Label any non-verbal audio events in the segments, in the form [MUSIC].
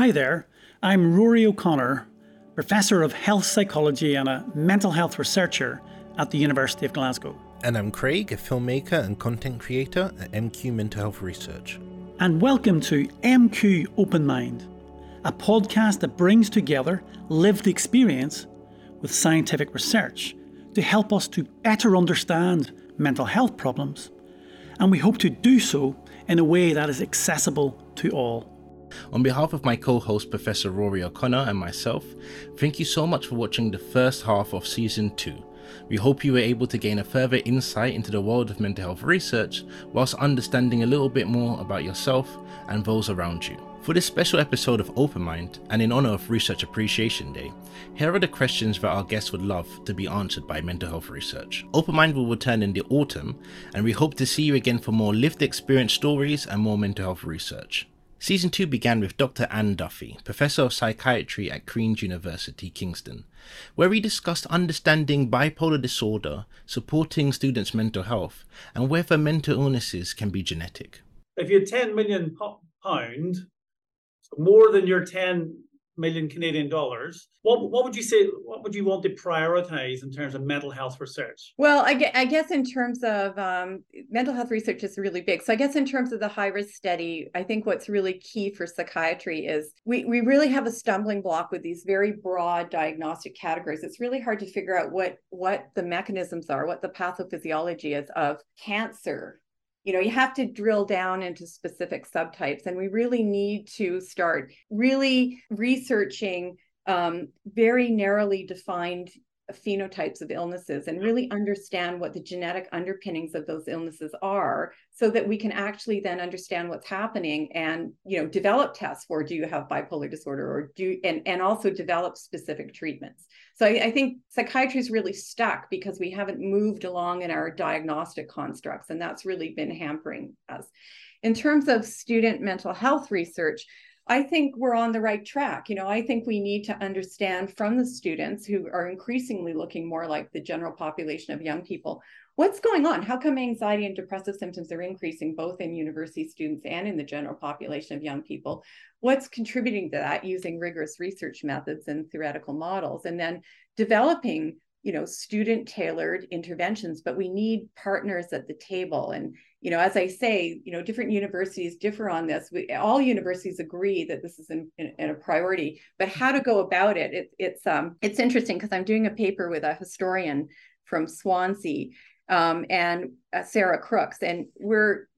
Hi there, I'm Rory O'Connor, Professor of Health Psychology and a mental health researcher at the University of Glasgow. And I'm Craig, a filmmaker and content creator at MQ Mental Health Research. And welcome to MQ Open Mind, a podcast that brings together lived experience with scientific research to help us to better understand mental health problems. And we hope to do so in a way that is accessible to all. On behalf of my co host, Professor Rory O'Connor, and myself, thank you so much for watching the first half of season two. We hope you were able to gain a further insight into the world of mental health research whilst understanding a little bit more about yourself and those around you. For this special episode of Open Mind, and in honour of Research Appreciation Day, here are the questions that our guests would love to be answered by mental health research. Open Mind will return in the autumn, and we hope to see you again for more lived experience stories and more mental health research. Season 2 began with Dr. Anne Duffy, Professor of Psychiatry at Queen's University, Kingston, where we discussed understanding bipolar disorder, supporting students' mental health, and whether mental illnesses can be genetic. If you're 10 million pound, more than your 10 million Canadian dollars. What what would you say? What would you want to prioritize in terms of mental health research? Well, I I guess in terms of um, mental health research is really big. So I guess in terms of the high risk study, I think what's really key for psychiatry is we we really have a stumbling block with these very broad diagnostic categories. It's really hard to figure out what what the mechanisms are, what the pathophysiology is of cancer you know you have to drill down into specific subtypes and we really need to start really researching um, very narrowly defined phenotypes of illnesses and mm-hmm. really understand what the genetic underpinnings of those illnesses are so that we can actually then understand what's happening and you know develop tests for do you have bipolar disorder or do and and also develop specific treatments. So I, I think psychiatry is really stuck because we haven't moved along in our diagnostic constructs and that's really been hampering us. In terms of student mental health research I think we're on the right track. You know, I think we need to understand from the students who are increasingly looking more like the general population of young people what's going on? How come anxiety and depressive symptoms are increasing both in university students and in the general population of young people? What's contributing to that using rigorous research methods and theoretical models? And then developing you know student tailored interventions but we need partners at the table. And you know as i say you know different universities differ on this. We, all universities agree that this is in, in, in a priority but how to go about it, it it's um it's interesting because i'm doing a paper with a historian from swansea um, and uh, sarah crooks and we're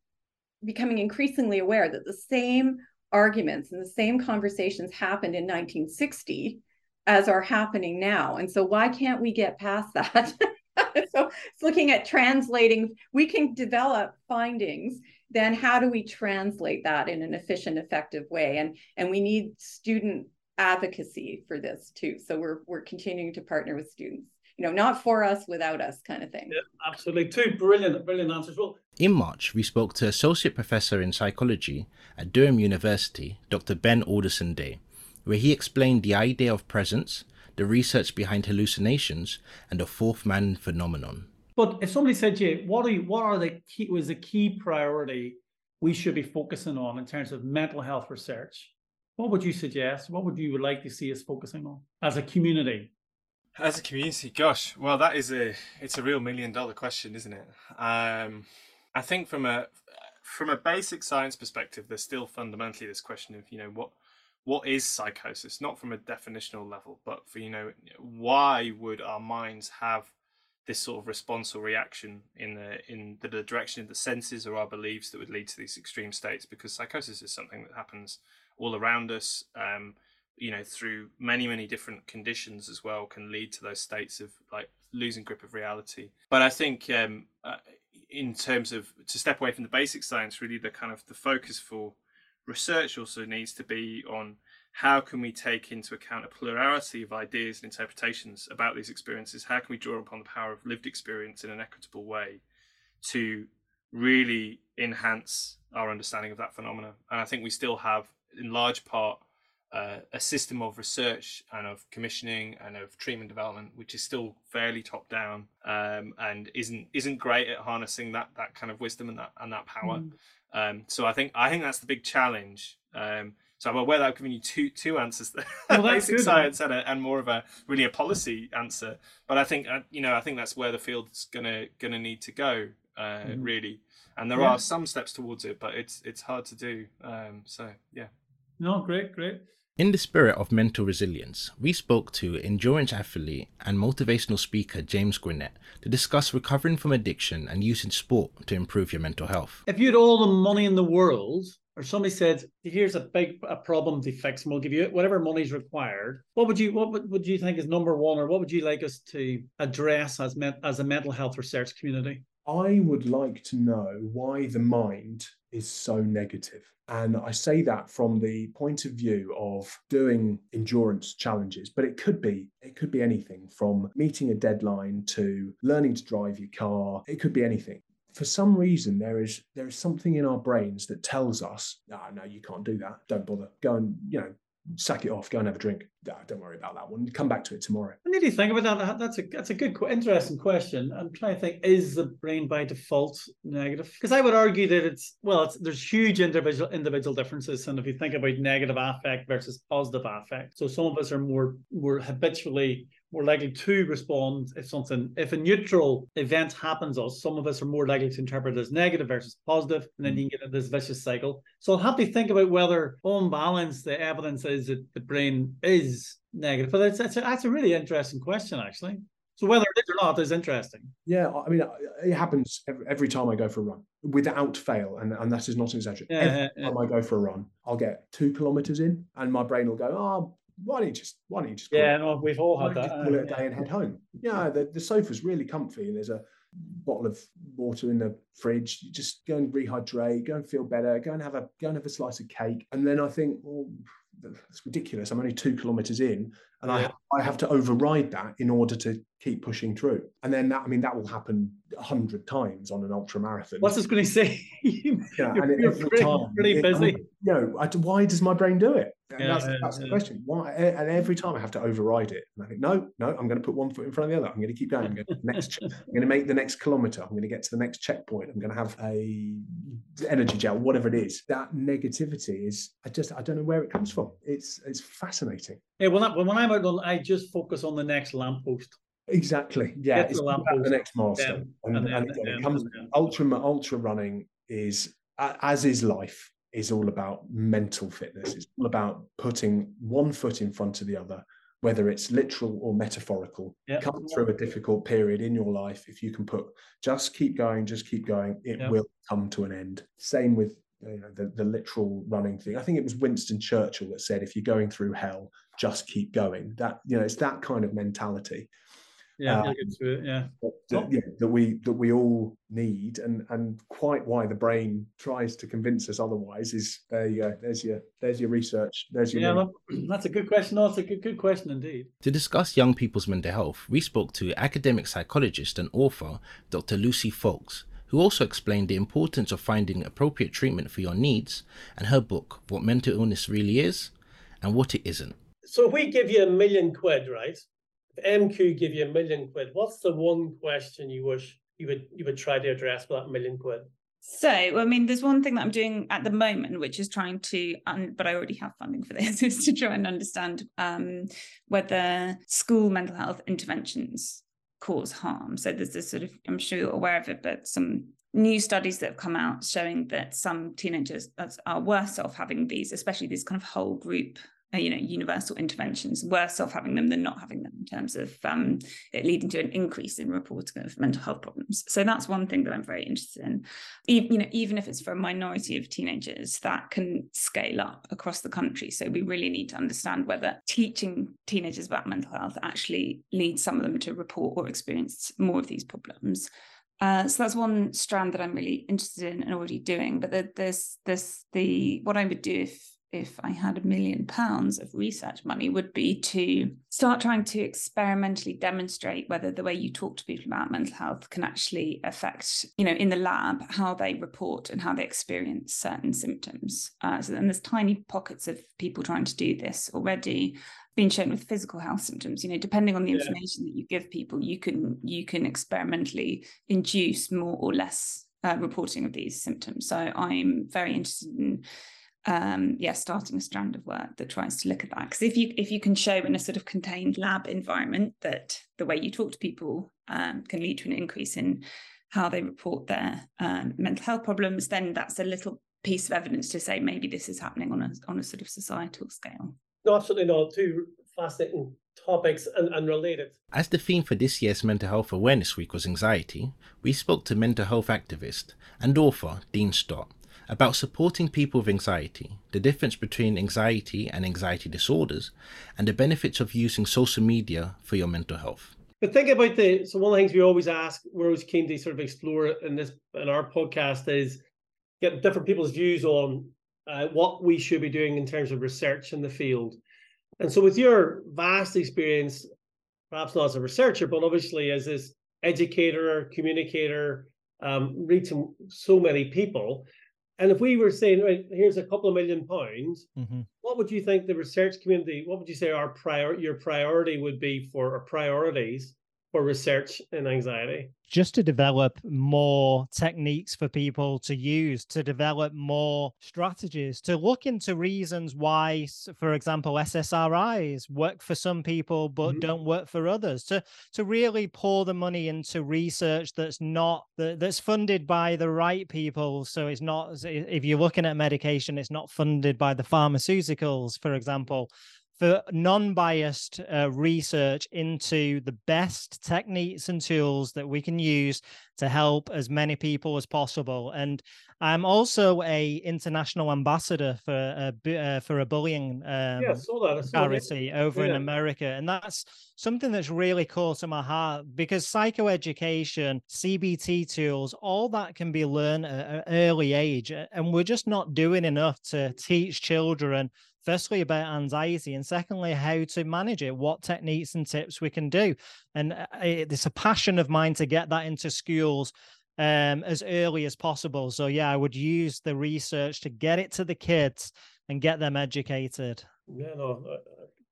becoming increasingly aware that the same arguments and the same conversations happened in 1960 as are happening now. And so why can't we get past that? [LAUGHS] so it's looking at translating, we can develop findings, then how do we translate that in an efficient, effective way? And and we need student advocacy for this too. So we're we're continuing to partner with students. You know, not for us, without us, kind of thing. Yeah, absolutely. Two brilliant, brilliant answers. Well, in March, we spoke to Associate Professor in Psychology at Durham University, Dr. Ben Alderson Day, where he explained the idea of presence, the research behind hallucinations, and the fourth man phenomenon. But if somebody said to you, what are you, what are the key was the key priority we should be focusing on in terms of mental health research? What would you suggest? What would you like to see us focusing on as a community? As a community, gosh, well, that is a it's a real million dollar question, isn't it? Um, I think from a from a basic science perspective, there's still fundamentally this question of you know what what is psychosis? Not from a definitional level but for you know why would our minds have this sort of response or reaction in the in the, the direction of the senses or our beliefs that would lead to these extreme states? Because psychosis is something that happens all around us um, you know through many many different conditions as well can lead to those states of like losing grip of reality. But i think um, uh, in terms of to step away from the basic science really the kind of the focus for research also needs to be on how can we take into account a plurality of ideas and interpretations about these experiences? How can we draw upon the power of lived experience in an equitable way to really enhance our understanding of that phenomena? And I think we still have, in large part, uh, a system of research and of commissioning and of treatment development, which is still fairly top down um, and isn't isn't great at harnessing that that kind of wisdom and that and that power. Mm. Um, so I think I think that's the big challenge. Um, So I'm aware that I've given you two two answers there, well, [LAUGHS] basic good, science and, a, and more of a really a policy answer. But I think uh, you know I think that's where the field's gonna gonna need to go uh, mm-hmm. really. And there yeah. are some steps towards it, but it's it's hard to do. Um, so yeah. No, great, great. In the spirit of mental resilience, we spoke to endurance athlete and motivational speaker James Gwinnett to discuss recovering from addiction and using sport to improve your mental health. If you had all the money in the world, or somebody said, "Here's a big a problem to fix, and we'll give you whatever money's required," what would you what would, would you think is number one, or what would you like us to address as me, as a mental health research community? I would like to know why the mind is so negative. And I say that from the point of view of doing endurance challenges, but it could be it could be anything from meeting a deadline to learning to drive your car. It could be anything. For some reason, there is there is something in our brains that tells us, no, oh, no, you can't do that. Don't bother. Go and you know sack it off, go and have a drink. Don't worry about that one. Come back to it tomorrow. I need to think about that. That's a that's a good, interesting question. I'm trying to think: is the brain by default negative? Because I would argue that it's well, it's, there's huge individual individual differences, and if you think about negative affect versus positive affect, so some of us are more more habitually more likely to respond if something if a neutral event happens us some of us are more likely to interpret it as negative versus positive and then mm. you can get into this vicious cycle. So i'll have to think about whether on balance the evidence is that the brain is negative but that's, that's, a, that's a really interesting question actually. So whether it is or not is interesting. Yeah i mean uh, it happens every, every time i go for a run without fail and, and that is not an exaggeration yeah, every yeah, time yeah. i go for a run i'll get two kilometers in and my brain will go oh why don't you just why don't you just yeah no we've all had that call it a day and head home? Yeah the, the sofa's really comfy and there's a bottle of water in the fridge. You just go and rehydrate go and feel better go and have a go and have a slice of cake. And then i think well it's ridiculous. I'm only two kilometers in and yeah. I, I have to override that in order to keep pushing through. And then that i mean that will happen a hundred times on an ultra marathon. What's this going to say? [LAUGHS] Yeah, you're, you're pretty, time, pretty busy. it, you know I, why does my brain do it and yeah, that's, yeah, that's the question. Why? And every time I have to override it. And I think, no, no, I'm going to put one foot in front of the other. I'm going to keep going. I'm going to next. [LAUGHS] I'm going to make the next kilometer. I'm going to get to the next checkpoint. I'm going to have a energy gel, whatever it is. That negativity is. I just. I don't know where it comes from. It's. It's fascinating. Yeah. I, when I'm out I just focus on the next lamppost. Exactly. Yeah. It's the, the, next milestone. And, and, then, and again, it comes ultra ultra running is as is life is all about mental fitness. It's all about putting one foot in front of the other, whether it's literal or metaphorical. Yep. Come through a difficult period in your life. If you can put just keep going, just keep going, it yep. will come to an end. Same with you know, the, the literal running thing. I think it was Winston Churchill that said, if you're going through hell, just keep going. That, you know, it's that kind of mentality yeah, um, it, yeah. That, yeah, that we that we all need, and and quite why the brain tries to convince us otherwise is there you go. There's your there's your research. There's your yeah. [CLEARS THROAT] That's a good question. that's a good good question indeed. To discuss young people's mental health, we spoke to academic psychologist and author Dr. Lucy Foulkes, who also explained the importance of finding appropriate treatment for your needs, and her book, What Mental Illness Really Is and What It Isn't. So if we give you a million quid, right? If MQ give you a million quid, what's the one question you wish you would you would try to address with that million quid? So, I mean, there's one thing that I'm doing at the moment, which is trying to, um, but I already have funding for this, [LAUGHS] is to try and understand um, whether school mental health interventions cause harm. So there's this sort of, I'm sure you're aware of it, but some new studies that have come out showing that some teenagers are worse off having these, especially these kind of whole group you know universal interventions worse off having them than not having them in terms of um, it leading to an increase in reporting of mental health problems. So that's one thing that i'm very interested in. Even, you know even if it's for a minority of teenagers that can scale up across the country. So we really need to understand whether teaching teenagers about mental health actually leads some of them to report or experience more of these problems. Uh, so that's one strand that I'm really interested in and already doing. But the, there's this the what I would do if if I had a million pounds of research money would be to start trying to experimentally demonstrate whether the way you talk to people about mental health can actually affect, you know, in the lab, how they report and how they experience certain symptoms. Uh, so then there's tiny pockets of people trying to do this already been shown with physical health symptoms you know depending on the information yeah. that you give people you can you can experimentally induce more or less uh, reporting of these symptoms so i'm very interested in um, yeah, starting a strand of work that tries to look at that. Because if you if you can show in a sort of contained lab environment that the way you talk to people um, can lead to an increase in how they report their um, mental health problems, then that's a little piece of evidence to say maybe this is happening on a on a sort of societal scale. No, absolutely not. Two fascinating topics and, and related. As the theme for this year's Mental Health Awareness Week was anxiety, we spoke to mental health activist and author Dean Stott about supporting people with anxiety, the difference between anxiety and anxiety disorders, and the benefits of using social media for your mental health. But think about the so one of the things we always ask, we're always keen to sort of explore in this in our podcast is get different people's views on uh, what we should be doing in terms of research in the field. And so, with your vast experience, perhaps not as a researcher, but obviously as this educator, communicator, um, reaching so many people, and if we were saying, right, here's a couple of million pounds, mm-hmm. what would you think the research community, what would you say our prior your priority would be for our priorities for research in anxiety? Just to develop more techniques for people to use, to develop more strategies, to look into reasons why, for example, SSRIs work for some people but mm-hmm. don't work for others. To to really pour the money into research that's not that, that's funded by the right people. So it's not if you're looking at medication, it's not funded by the pharmaceuticals, for example for non-biased uh, research into the best techniques and tools that we can use to help as many people as possible and i'm also a international ambassador for a uh, for a bullying um, yeah, saw that. Saw charity that. over yeah. in america and that's something that's really close to my heart because psychoeducation cbt tools all that can be learned at an early age and we're just not doing enough to teach children firstly about anxiety and secondly how to manage it what techniques and tips we can do. And uh, it's a passion of mine to get that into schools um, as early as possible. So yeah i would use the research to get it to the kids and get them educated. Yeah no I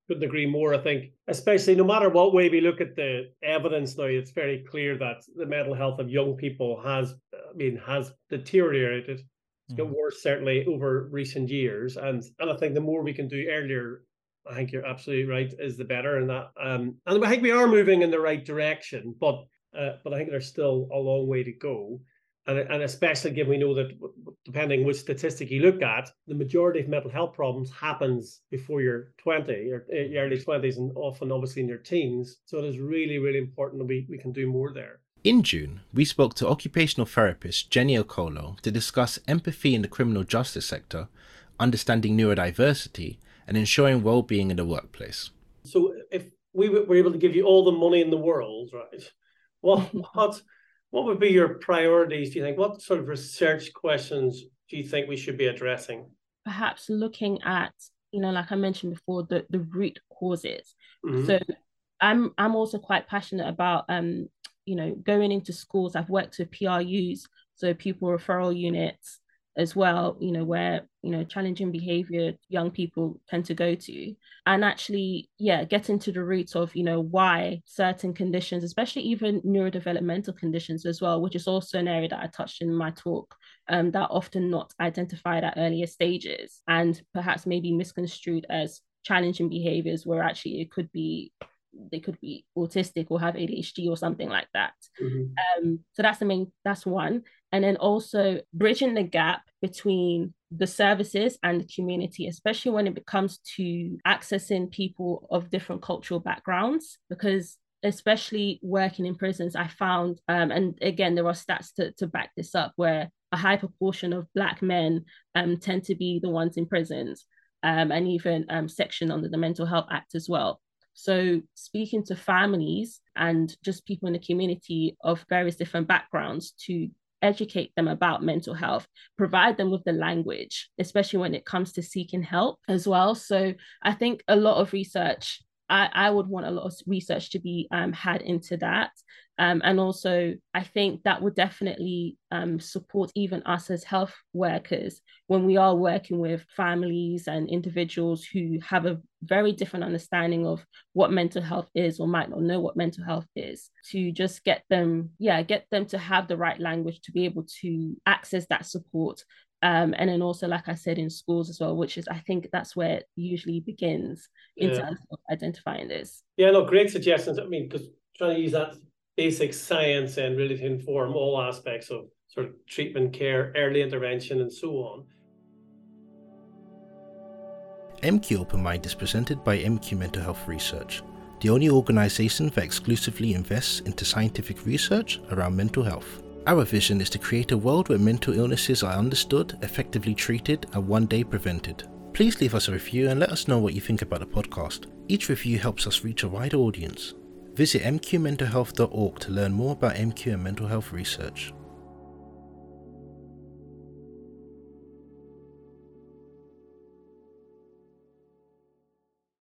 couldn't agree more i think. Especially no matter what way we look at the evidence now it's very clear that the mental health of young people has i mean has deteriorated it's got mm-hmm. worse certainly over recent years, and and I think the more we can do earlier, I think you're absolutely right, is the better. And that, um, and I think we are moving in the right direction, but uh, but I think there's still a long way to go. And, and especially given we know that depending which statistic you look at, the majority of mental health problems happens before you're 20 or uh, early 20s and often obviously in your teens. So it is really, really important that we, we can do more there. In June, we spoke to occupational therapist Jenny Okolo to discuss empathy in the criminal justice sector, understanding neurodiversity, and ensuring well-being in the workplace. So, if we were able to give you all the money in the world, right? [LAUGHS] What what what would be your priorities? Do you think? What sort of research questions do you think we should be addressing? Perhaps looking at, you know, like I mentioned before, the the root causes. Mm-hmm. So I'm I'm also quite passionate about um you know, going into schools, I've worked with PRUs, so pupil referral units as well, you know, where, you know, challenging behavior young people tend to go to. And actually, yeah, get into the roots of, you know, why certain conditions, especially even neurodevelopmental conditions as well, which is also an area that I touched in my talk, um, that often not identified at earlier stages and perhaps maybe misconstrued as challenging behaviors where actually it could be they could be autistic or have ADHD or something like that. Mm-hmm. Um, so that's the main, that's one. And then also bridging the gap between the services and the community, especially when it comes to accessing people of different cultural backgrounds, because especially working in prisons, I found, um, and again, there are stats to, to back this up, where a high proportion of Black men um, tend to be the ones in prisons. Um, and even um, section under the Mental Health Act as well. So, speaking to families and just people in the community of various different backgrounds to educate them about mental health, provide them with the language, especially when it comes to seeking help as well. So, I think a lot of research I, I would want a lot of research to be um, had into that. Um, and also, I think that would definitely um, support even us as health workers when we are working with families and individuals who have a very different understanding of what mental health is or might not know what mental health is to just get them, yeah, get them to have the right language to be able to access that support. Um, and then also like i said in schools as well which is i think that's where it usually begins in yeah. terms of identifying this. Yeah no great suggestions. I mean because trying to use that basic science and really to inform all aspects of sort of treatment care early intervention and so on MQ Open Mind is presented by MQ Mental Health Research, the only organisation that exclusively invests into scientific research around mental health. Our vision is to create a world where mental illnesses are understood, effectively treated, and one day prevented. Please leave us a review and let us know what you think about the podcast. Each review helps us reach a wider audience. Visit mqmentalhealth.org to learn more about MQ and mental health research.